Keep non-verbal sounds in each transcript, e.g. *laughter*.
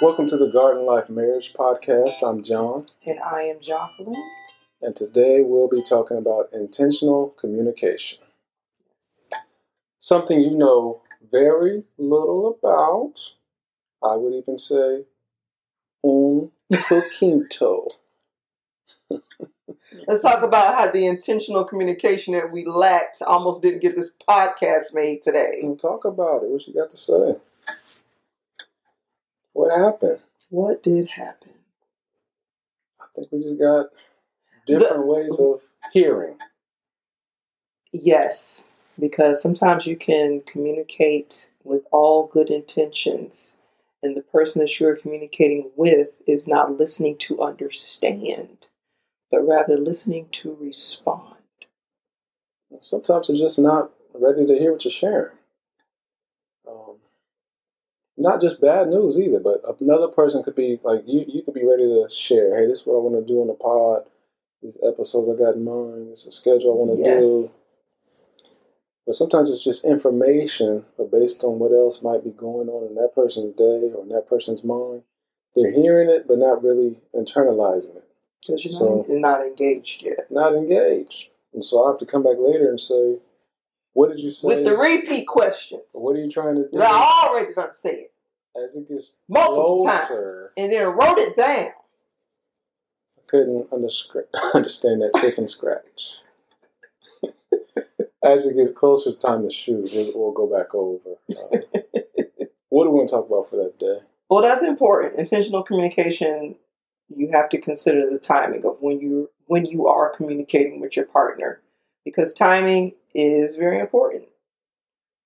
Welcome to the Garden Life Marriage Podcast. I'm John, And I am Jacqueline. and today we'll be talking about intentional communication. Something you know very little about. I would even say un poquito. *laughs* Let's talk about how the intentional communication that we lacked almost didn't get this podcast made today. And talk about it. What you got to say? What happened? What did happen? I think we just got different ways of hearing. Yes, because sometimes you can communicate with all good intentions, and the person that you're communicating with is not listening to understand, but rather listening to respond. Sometimes they're just not ready to hear what you're sharing. Not just bad news either, but another person could be like you. You could be ready to share. Hey, this is what I want to do on the pod. These episodes I got in mind. This is a schedule I want to Yes. do. But sometimes it's just information, but based on what else might be going on in that person's day or in that person's mind, they're hearing it but not really internalizing it. Because you're, So- not, you're not engaged yet. Not engaged. And so I have to come back later and say, "What did you say? With the repeat questions. what are you trying to do?" I already done said it As it gets multiple closer, times and then wrote it down. I couldn't *laughs* understand that chicken scratch. *laughs* As it gets closer, time to shoot. We'll, we'll go back over. *laughs* What do we want to talk about for that day? Well, that's important. Intentional communication. You have to consider the timing of when you when you are communicating with your partner, because timing is very important.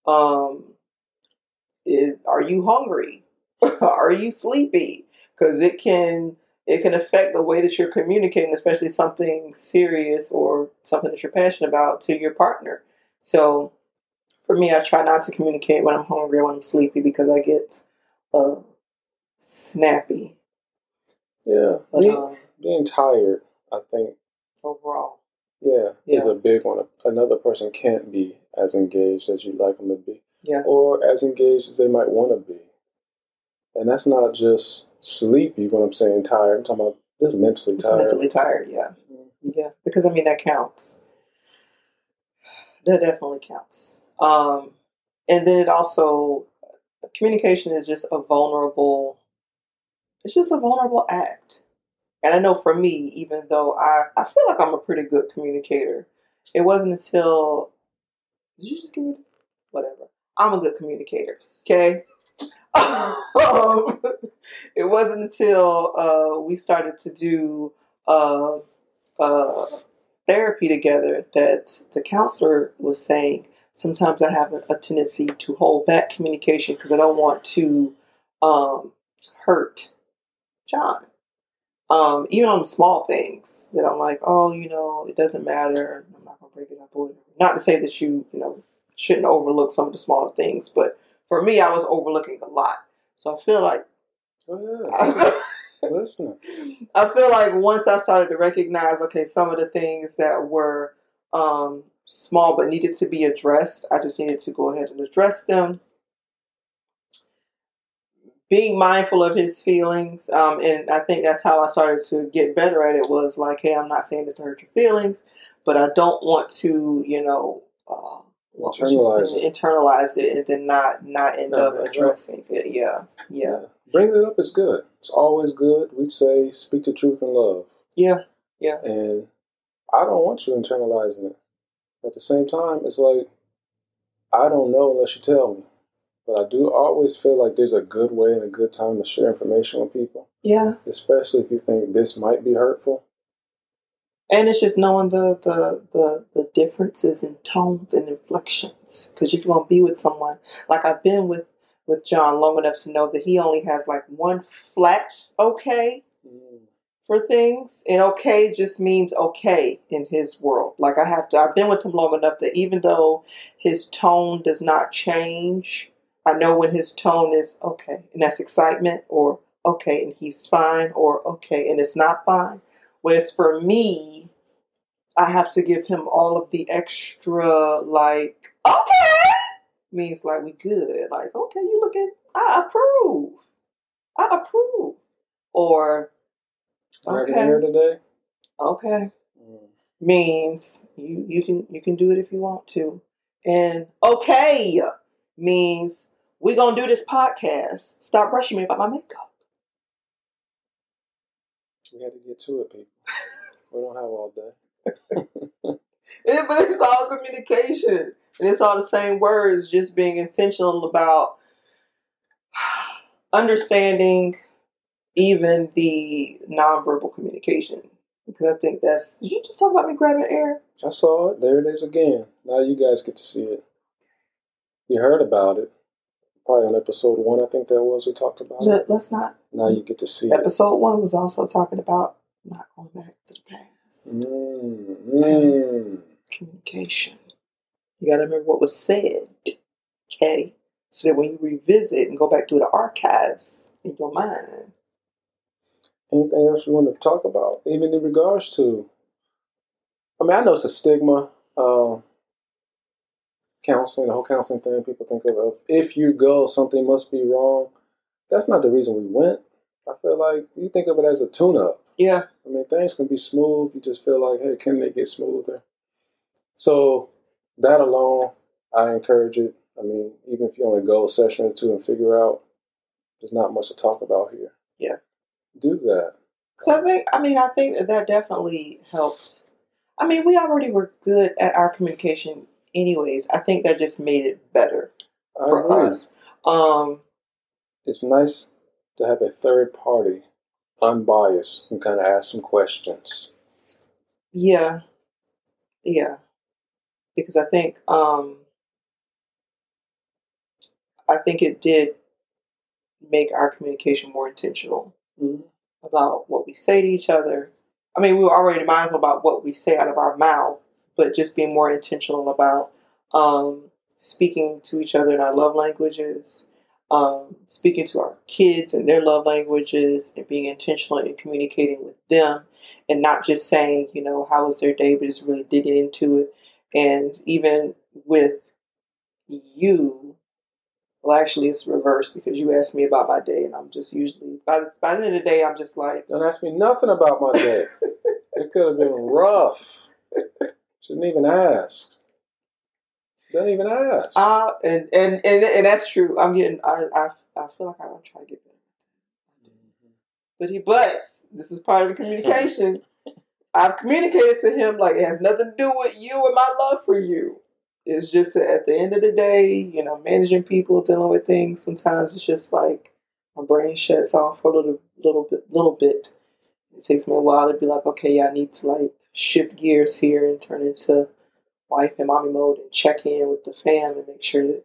Um, is, are you hungry? *laughs* are you sleepy? Because it can it can affect the way that you're communicating, especially something serious or something that you're passionate about to your partner. So, for me, I try not to communicate when I'm hungry or when I'm sleepy because I get uh, snappy. Yeah, But me, um, being tired, I think, overall, yeah, is a big one. Another person can't be as engaged as you'd like them to be, yeah, or as engaged as they might want to be. And that's not just sleepy when I'm saying tired. I'm talking about just mentally it's tired. mentally tired. Yeah, Mhm. yeah, because I mean that counts. That definitely counts. Um, and then it also communication is just a vulnerable. It's just a vulnerable act. And I know for me, even though I, I feel like I'm a pretty good communicator, it wasn't until did you just give me whatever? I'm a good communicator. Okay. *laughs* um, it wasn't until uh, we started to do uh, uh, therapy together that the counselor was saying sometimes I have a, tendency to hold back communication because I don't want to um, hurt John. Um, even on small things that I'm like, oh, you know, it doesn't matter. I'm not gonna break it up. Or. Not to say that you, you know, shouldn't overlook some of the smaller things, but for me, I was overlooking a lot. So I feel like Oh, yeah. *laughs* Listening. I feel like once I started to recognize, okay, some of the things that were um, small but needed to be addressed, I just needed to go ahead and address them. Being mindful of his feelings, um, and I think that's how I started to get better at it. Was like, hey, I'm not saying this to hurt your feelings, but I don't want to, you know, uh, what would you Internalize say? internalize it, and then not not end No, up addressing it. Yeah, yeah, Bringing it up is good. It's always good. We say speak the truth in love. Yeah, yeah. And I don't want you internalizing it. At the same time, it's like, I don't know unless you tell me. But I do always feel like there's a good way and a good time to share information with people, Yeah, especially if you think this might be hurtful. And it's just knowing the the the, the differences in tones and inflections. Because you're gonna be with someone, like I've been with with John long enough to know that he only has like one flat okay mm. for things, and okay just means okay in his world. Like I have to, I've been with him long enough that even though his tone does not change, I know when his tone is okay, and that's excitement, or okay, and he's fine, or okay, and it's not fine. Whereas for me, I have to give him all of the extra, like, okay, means like we good. Like, okay, you looking, I approve. I approve. Or Can I get Okay. here today? okay Mm. means you you can you can do it if you want to, and okay means we're gonna do this podcast. Stop rushing me about my makeup. We had to get to it, people. we don't have all day. *laughs* It- but it's all communication, and it's all the same words. Just being intentional about *sighs* understanding even the nonverbal communication. Because I think that's. Did you just talk about me grabbing air? I saw it. There it is again. Now you guys get to see it. You heard about it. Probably on episode one, I think that was. We talked about it. Let- Let's not. Now you get to see it. Episode one was also talking about not going back to the past. Mm, mm. Communication. You got to remember what was said. Okay, so that when you revisit and go back through the archives in your mind, Anything else you want to talk about? Even in regards to, I mean, I know it's a stigma. Um, counseling, the whole counseling thing, people think of, of if you go, something must be wrong. That's not the reason we went. I feel like you think of it as a tune up. yeah, I mean, things can be smooth. You just feel like, hey, can they get smoother? So that alone, I encourage it. I mean, even if you only go a session or two and figure out, there's not much to talk about here. Yeah. Do that. So I think, I mean, I think that that definitely helped. I mean, we already were good at our communication, anyways. I think that just made it better I for agree. us. Um, It's nice to have a third party, unbiased, and kind of ask some questions. yeah, yeah, because I think, um, I think it did make our communication more intentional Mhm. about what we say to each other. I mean, we were already mindful about what we say out of our mouth, but just being more intentional about um, speaking to each other in our love languages, um, speaking to our kids in their love languages, and being intentional in communicating with them, and not just saying, you know, how was their day, but just really digging into it. And even with you, well, actually, it's reversed because you asked me about my day, and I'm just usually by the, by the end of the day, I'm just like, Don't ask me nothing about my day. *laughs* it could have been rough. Shouldn't even ask. Don't even ask. ah, and, and and and that's true. I'm getting, I I, I feel like I'm trying to get better. But he, but this is part of the communication. I've communicated to him like it has nothing to do with you and my love for you. It's just that at the end of the day, you know, managing people, dealing with things. Sometimes it's just like my brain shuts off for a little, little bit, little bit. It takes me a while to be like, okay, yeah, I need to like shift gears here and turn into wife and mommy mode and check in with the fam and make sure that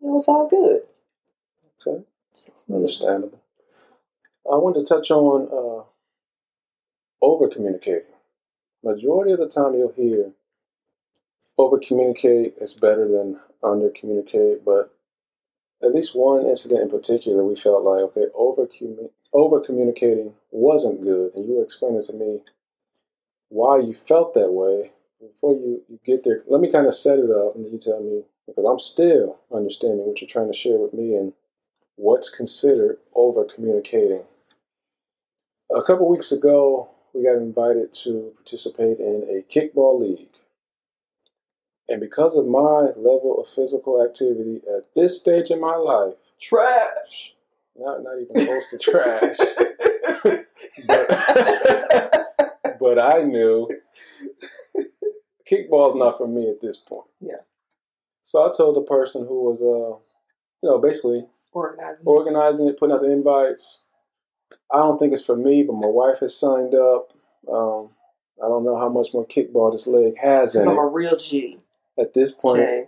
you know it's all good. Okay. Understandable. I want to touch on uh, over communicating. Majority of the time, you'll hear over communicate is better than under communicate, but at least one incident in particular, we felt like okay, over over communicating wasn't good, and you were explaining to me why you felt that way. Before you, you get there, let me kind of set it up, and then you tell me because I'm still understanding what you're trying to share with me and what's considered over communicating. A couple weeks ago, we got invited to participate in a kickball league. And because of my level of physical activity at this stage in my life, Trash. not, not even close to trash, *laughs* but, but I knew kickball's not for me at this point. Yeah. So I told the person who was, uh, you know, basically Organizing. organizing it, putting out the invites. I don't think it's for me, but my wife has signed up. Um, I don't know how much more kickball this leg has in Because I'm a real G. At this point, Okay.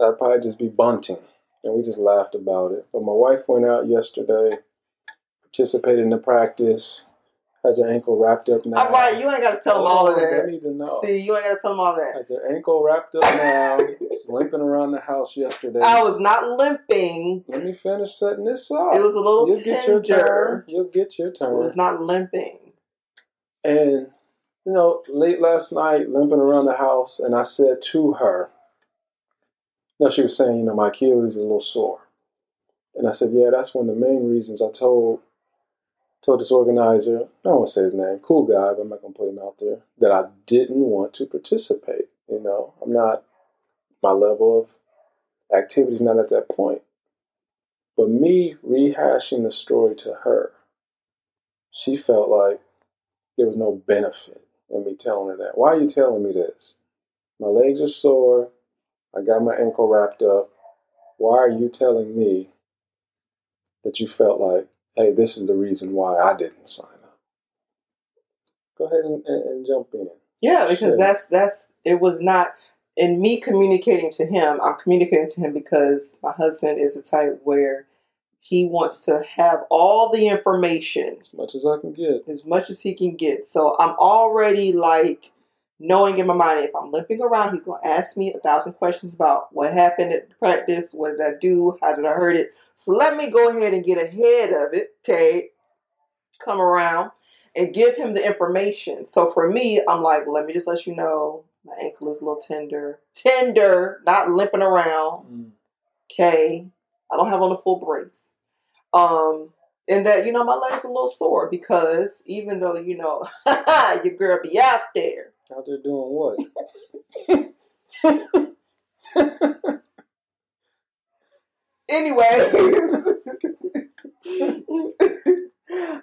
I'd probably just be bunting. And we just laughed about it. But my wife went out yesterday, participated in the practice, has her ankle wrapped up now. All right, you ain't got to tell them all of Oh, They need to know. See, you ain't got to tell them all that. Has her ankle wrapped up now. She's limping around the house yesterday. I was not limping. Let me finish setting this up. It was a little You'll get your turn. You'll get your It turn. was not limping. And, you know, late last night, limping around the house, and I said to her, now she was saying, you know, my Achilles is a little sore. And I said, yeah, that's one of the main reasons I told told this organizer, I don't want to say his name, cool guy, but I'm not going to put him out there, that I didn't want to participate. You know, I'm not, my level of activity's not at that point. But me rehashing the story to her, she felt like there was no benefit in me telling her that. Why are you telling me this? My legs are sore. I got my ankle wrapped up. Why are you telling me that you felt like, hey, this is the reason why I didn't sign up? Go ahead and, and, and jump in. Yeah, because Sure. that's that's it was not in me communicating to him. I'm communicating to him because my husband is a type where he wants to have all the information As much as I can get. as much as he can get. So I'm already like knowing in my mind if I'm limping around, he's gonna ask me a thousand questions about what happened at practice, what did I do, how did I hurt it. So let me go ahead and get ahead of it, okay? Come around and give him the information. So for me, I'm like, let me just let you know my ankle is a little tender. Tender, not limping around. Mm. Okay. I don't have on a full brace. Um, and that, you know, my leg's a little sore because even though, you know, *laughs* your girl be out there. Out there doing what? *laughs* Anyway, *laughs*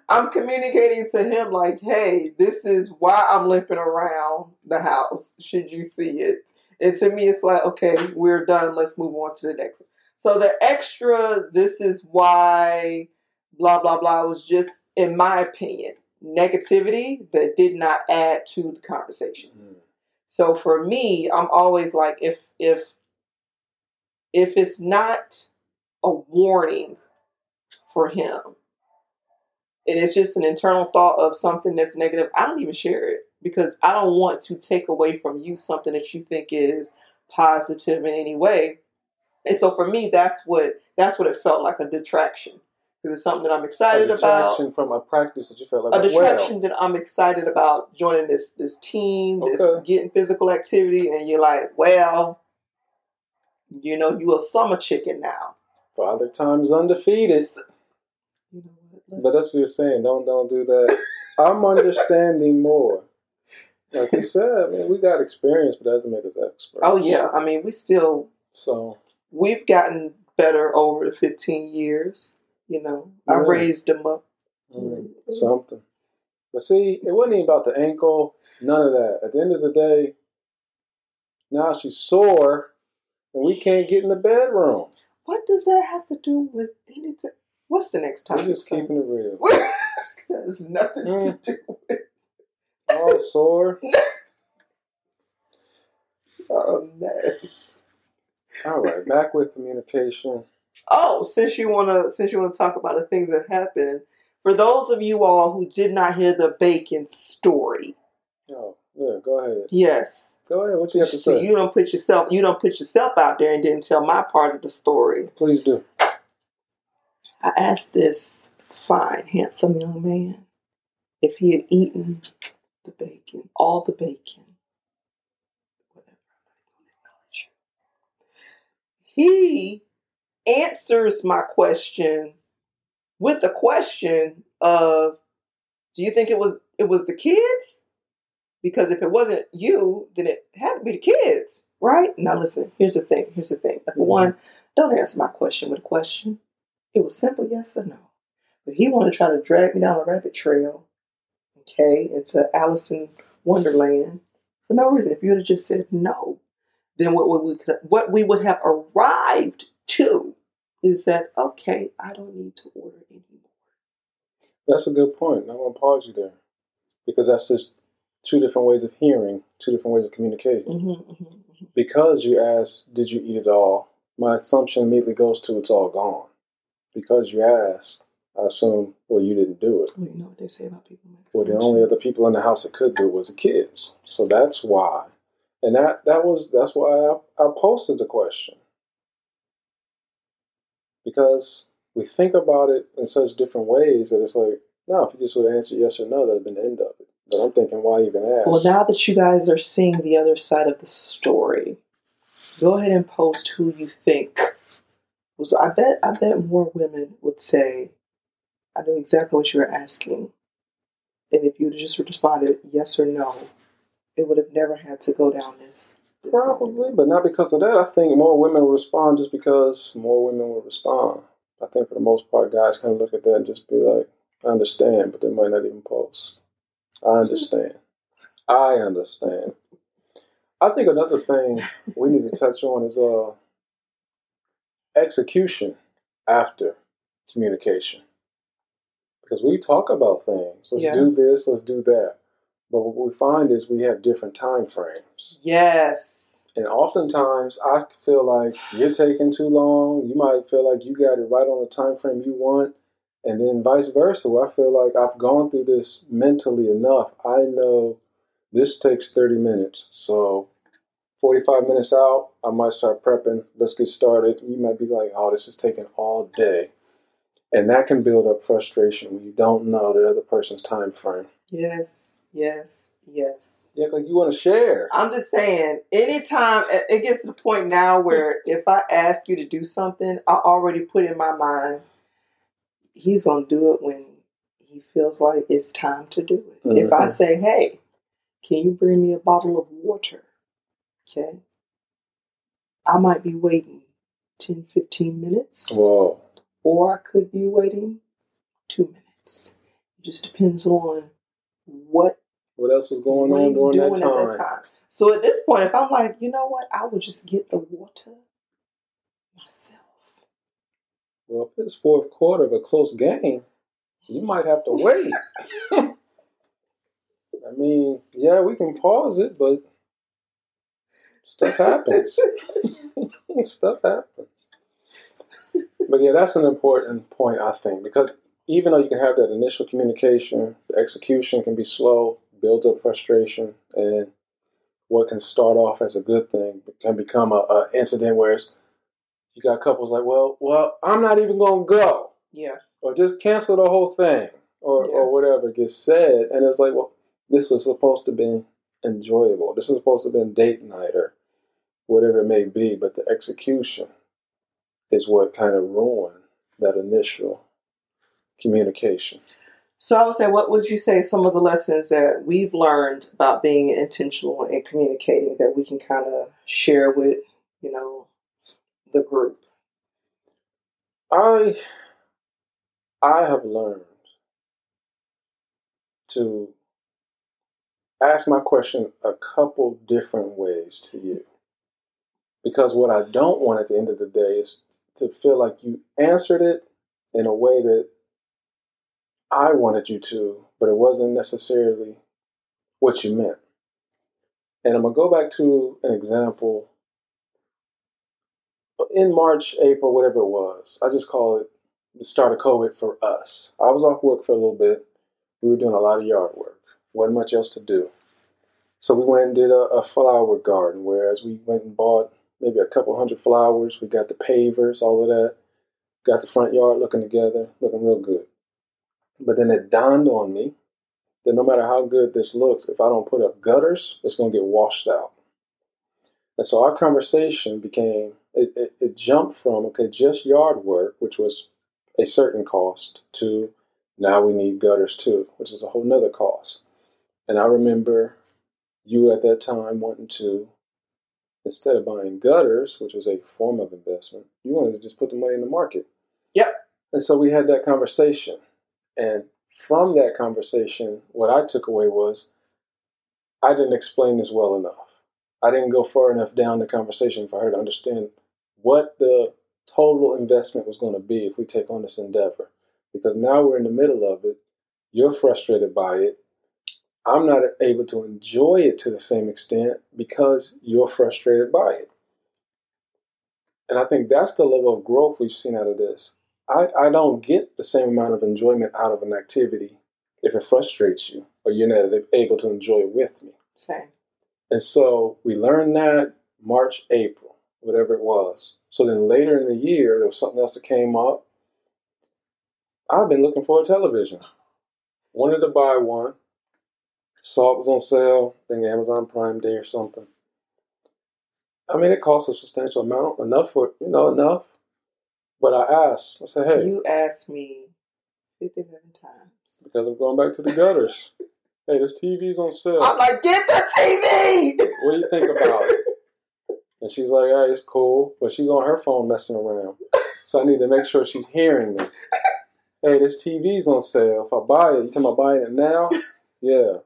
I'm communicating to him like, hey, this is why I'm limping around the house. Should you see it? And to me, it's like, okay, we're done. Let's move on to the next. one. So the extra, this is why, blah blah blah, was just, in my opinion, negativity that did not add to the conversation. Mm. So for me, I'm always like if if if it's not a warning for him and it's just an internal thought of something that's negative, I don't even share it because I don't want to take away from you something that you think is positive in any way. And so for me, that's what that's what it felt like a detraction because it's something that I'm A excited about detraction from a practice that you felt like a went well. distraction that I'm excited about joining this this team, this Okay. getting physical activity, and you're like, well, you know, you a summer chicken now. Father time's undefeated. You know what? Let's- But that's what you're saying. Don't don't do that. I'm understanding more. Like we said, man, we got experience, but that doesn't make us experts. oh yeah, I mean, we still So we've gotten better over the 15 years. You know, I raised them up. mm, something. But see, it wasn't even about the ankle. None of that. At the end of the day, now she's sore, and we can't get in the bedroom. What does that have to do with anything? What's the next We're time? just keeping it real. *laughs* has nothing to Mm. do with All sore. *laughs* oh, mess. All right, back with communication. Oh, since you wanna since you wanna talk about the things that happened, for those of you all who did not hear the bacon story, Oh, yeah, go ahead. yes, Go ahead. What you have to so say? you don't put yourself you don't put yourself out there and didn't tell my part of the story. Please do. I asked this fine, handsome young man if he had eaten the bacon, all the bacon. Whatever. He answers my question with the question of do you think it was it was the kids? Because if it wasn't you, then it had to be the kids, right? Now listen, here's the thing. Here's the thing. Number one, don't answer my question with a question. It was simple, yes or no. But he wanted to try to drag me down a rabbit trail, okay, into Alice in Wonderland for no reason. If you would have just said no, then what would we what we would have arrived to is that okay, I don't need to order anymore. That's a good point. I'm going to pause you there because that's just two different ways of hearing, two different ways of communicating. Mm-hmm, mm-hmm, Because you asked, did you eat it all? My assumption immediately goes to it's all gone. Because you asked, I assume, well, you didn't do it. Well, you know what they say about people make Well, the only other people in the house that could do it was the kids. So that's why. And that, that was that's why I, I posted the question. Because we think about it in such different ways that it's like, no, if you just would have answered yes or no, that'd been the end of it. But I'm thinking, why even ask? Well, now that you guys are seeing the other side of the story, go ahead and post who you think was. I bet. I bet more women would say I know exactly what you were asking. And if you just responded yes or no, it would have never had to go down this. Probably, but not because of that. I think more women will respond just because more women will respond. I think for the most part, guys kind of look at that and just be like, I understand, but they might not even post. I understand. I understand. I think another thing we need to touch on is uh execution after communication. Because we talk about things. Let's Yeah. do this, let's do that. But what we find is we have different time frames. Yes. And oftentimes I feel like you're taking too long. You might feel like you got it right on the time frame you want. And then vice versa, where I feel like I've gone through this mentally enough. I know this takes 30 minutes. So 45 minutes out, I might start prepping. Let's get started. You might be like, oh, this is taking all day. And that can build up frustration when you don't know the other person's time frame. Yes. Yes. Yes. Yeah, like you want to share. I'm just saying, anytime it it gets to the point now where if I ask you to do something, I already put in my mind, he's going to do it when he feels like it's time to do it. If I Mhm. say, hey, can you bring me a bottle of water? Okay. I might be waiting 10, 15 minutes, Whoa. or I could be waiting two minutes. It just depends on what What else was going what on during that time? at that time. So at this point, if I'm like, you know what, I would just get the water myself. Well, if it's fourth quarter of a close game, you might have to wait. *laughs* I mean, yeah, we can pause it, but stuff happens. *laughs* stuff happens. But yeah, that's an important point, I think, because even though you can have that initial communication, the execution can be slow, builds up frustration, and what can start off as a good thing can become a, a incident where it's, you got couples like, well, well, I'm not even gonna go Yeah. or just cancel the whole thing or, Yeah. or whatever gets said. And it's like, well, this was supposed to be enjoyable. This was supposed to be been date night or whatever it may be. But the execution is what kind of ruined that initial communication. So I would say, what would you say some of the lessons that we've learned about being intentional and communicating that we can kind of share with, you know, the group? I I have learned to ask my question a couple different ways to you. Because what I don't want at the end of the day is to feel like you answered it in a way that I wanted you to, but it wasn't necessarily what you meant. And I'm going to go back to an example in March, April, whatever it was. I just call it the start of COVID for us. I was off work for a little bit. We were doing a lot of yard work. Wasn't much else to do. So we went and did a, a flower garden, whereas we went and bought maybe a couple hundred flowers. We got the pavers, all of that. Got the front yard looking together, looking real good. But then it dawned on me that no matter how good this looks, if I don't put up gutters, it's going to get washed out. And so our conversation became, it, it, it jumped from, okay, just yard work, which was a certain cost, to now we need gutters too, which is a whole nother cost. And I remember you at that time wanting to, instead of buying gutters, which was a form of investment, you wanted to just put the money in the market. Yep. And so we had that conversation. And from that conversation, what I took away was I didn't explain this well enough. I didn't go far enough down the conversation for her to understand what the total investment was going to be if we take on this endeavor. Because now we're in the middle of it. You're frustrated by it. I'm not able to enjoy it to the same extent because you're frustrated by it. And I think that's the level of growth we've seen out of this. I, I don't get the same amount of enjoyment out of an activity if it frustrates you or you're not able to enjoy it with me. Same. And so we learned that March, April, whatever it was. So then later in the year, there was something else that came up. I've been looking for a television. Wanted to buy one. Saw it was on sale, I think Amazon Prime Day or something. I mean, it cost a substantial amount, enough for, you know, enough. But I asked, I said, hey, You asked me 57 times. Because I'm going back to the gutters. *laughs* hey, this TV's on sale. I'm like, get the TV! What do you think about it? And she's like, hey, it's cool. But she's on her phone messing around. So I need to make sure she's hearing me. Hey, this TV's on sale. If I buy it, you talking about buying it now? *laughs* Yeah.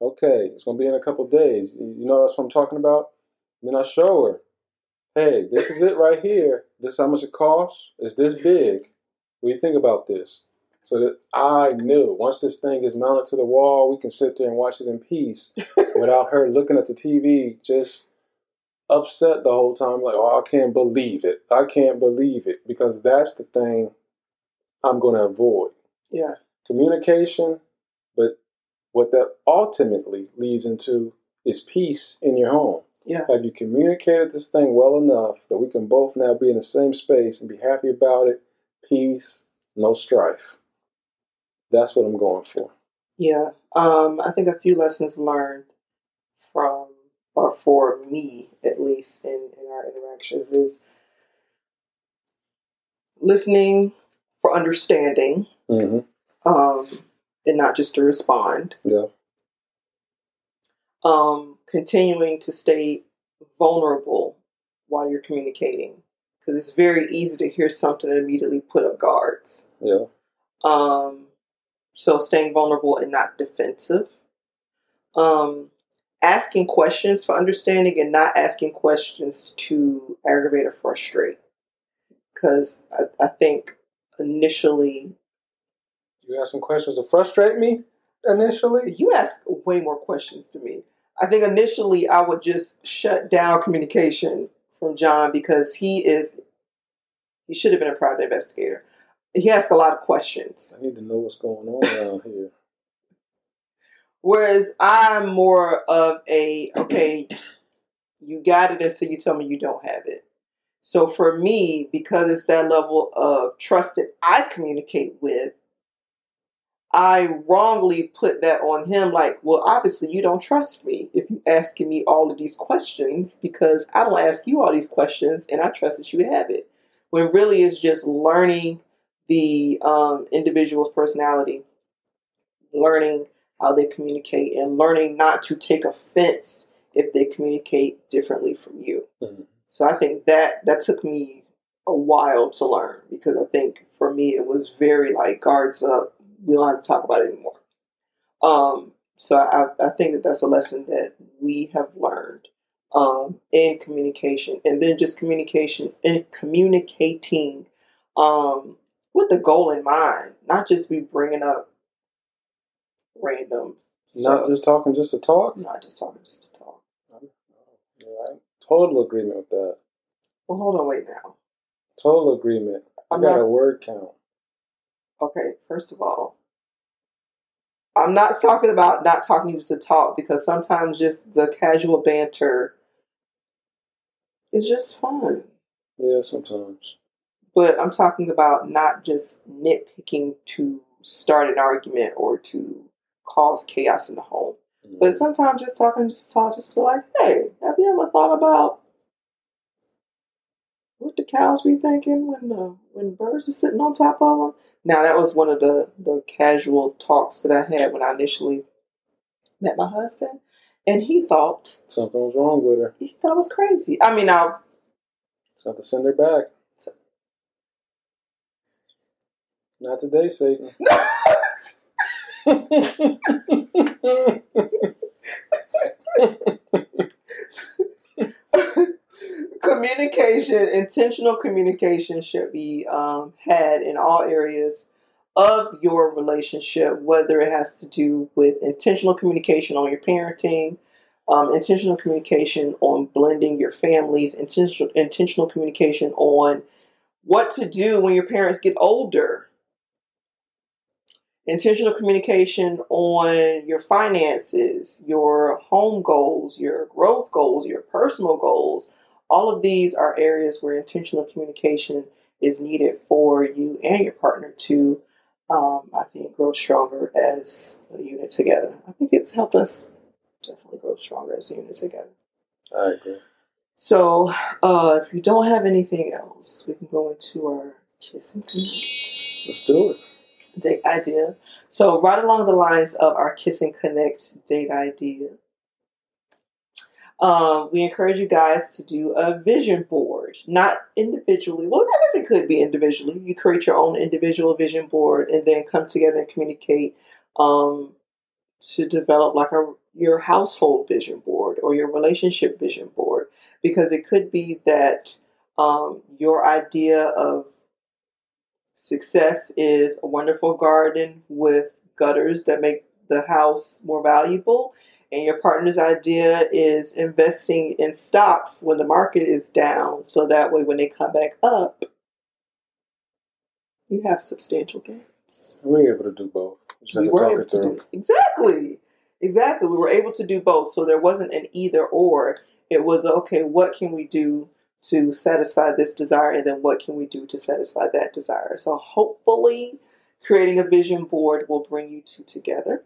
Okay, it's gonna be in a couple days. You know that's what I'm talking about? Then I show her, hey, this is it right here. This is how much it costs. It's this big. What do you think about this? So that I knew once this thing is mounted to the wall, we can sit there and watch it in peace *laughs* without her looking at the TV just upset the whole time, like, oh, I can't believe it. I can't believe it. Because that's the thing I'm going to avoid. Yeah. Communication, but what that ultimately leads into is peace in your home. Yeah. Have you communicated this thing well enough that we can both now be in the same space and be happy about it? Peace, no strife. That's what I'm going for. Yeah. Um, I think a few lessons learned from, or for me at least, in, in our interactions is listening for understanding Mm-hmm. um, and not just to respond. Yeah. Um, continuing to stay vulnerable while you're communicating because it's very easy to hear something and immediately put up guards. Yeah. Um, so staying vulnerable and not defensive. Um, asking questions for understanding and not asking questions to aggravate or frustrate. Because I, I think initially, You ask some questions to frustrate me initially? you ask way more questions to me. I think initially I would just shut down communication from John because he is, he should have been a private investigator. He asks a lot of questions. I need to know what's going on around here. Whereas I'm more of a okay, you got it until you tell me you don't have it. So for me, because it's that level of trust that I communicate with, I wrongly put that on him. Like, well, obviously you don't trust me if you're asking me all of these questions because I don't ask you all these questions and I trust that you have it. When really it's just learning the um, individual's personality, learning how they communicate, and learning not to take offense if they communicate differently from you. Mhm. So I think that that took me a while to learn because I think for me it was very like guards up. We don't have to talk about it anymore. Um, so I, I think that that's a lesson that we have learned um, in communication, and then just communication and communicating um, with the goal in mind, not just be bringing up random Not stuff. just talking just to talk? not just talking just to talk. I- total agreement with that. Well, hold on, wait now. Total agreement. I got not a word count. Okay, first of all, I'm not talking about not talking just to talk because sometimes just the casual banter is just fun. Yeah, sometimes. But I'm talking about not just nitpicking to start an argument or to cause chaos in the home. But mm. sometimes just talking just to talk, just feel like, hey, have you ever thought about what the cows be thinking when the when birds are sitting on top of them? Now that was one of the the casual talks that I had when I initially met my husband, and he thought Something was wrong with her. he thought I was crazy. I mean, I got to send her back. Not today, Satan. *laughs* *laughs* *laughs* communication, intentional communication should be um, had in all areas of your relationship, whether it has to do with intentional communication on your parenting, um, intentional communication on blending your families, intentional, intentional communication on what to do when your parents get older. Intentional communication on your finances, your home goals, your growth goals, your personal goals, all of these are areas where intentional communication is needed for you and your partner to, um, I think, grow stronger as a unit together. I think it's helped us definitely grow stronger as a unit together. I agree. So, uh, if you don't have anything else, we can go into our kissing and goodnight. Let's do it. date idea. So, right along the lines of our kiss and connect date idea, um, we encourage you guys to do a vision board, not individually. Well, I guess it could be individually. You create your own individual vision board and then come together and communicate um, to develop like a your household vision board or your relationship vision board because it could be that um, your idea of success is a wonderful garden with gutters that make the house more valuable and your partner's idea is investing in stocks when the market is down so that way when they come back up you have substantial gains. We were able to do both. We were able to do exactly! Exactly! We were able to do both so there wasn't an either or. It was okay what can we do to satisfy this desire and then what can we do to satisfy that desire? So hopefully creating a vision board will bring you two together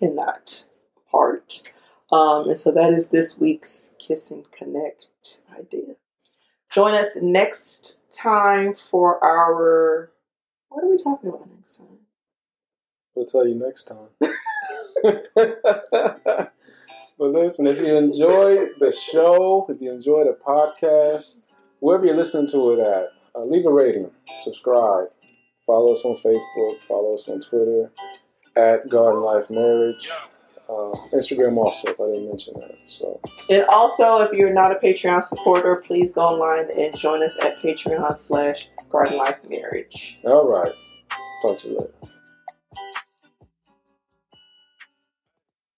and not apart um, and so that is this week's kiss and connect idea. Join us next time for our what are we talking about next time? We'll tell you next time. *laughs* But listen, if you enjoyed the show, if you enjoyed the podcast, wherever you're listening to it at, uh, leave a rating, subscribe, follow us on Facebook, follow us on Twitter at Garden Life Marriage. Uh, Instagram also, if I didn't mention that. So, and also, if you're not a Patreon supporter, please go online and join us at Patreon slash Garden Life Marriage. All right. Talk to you later.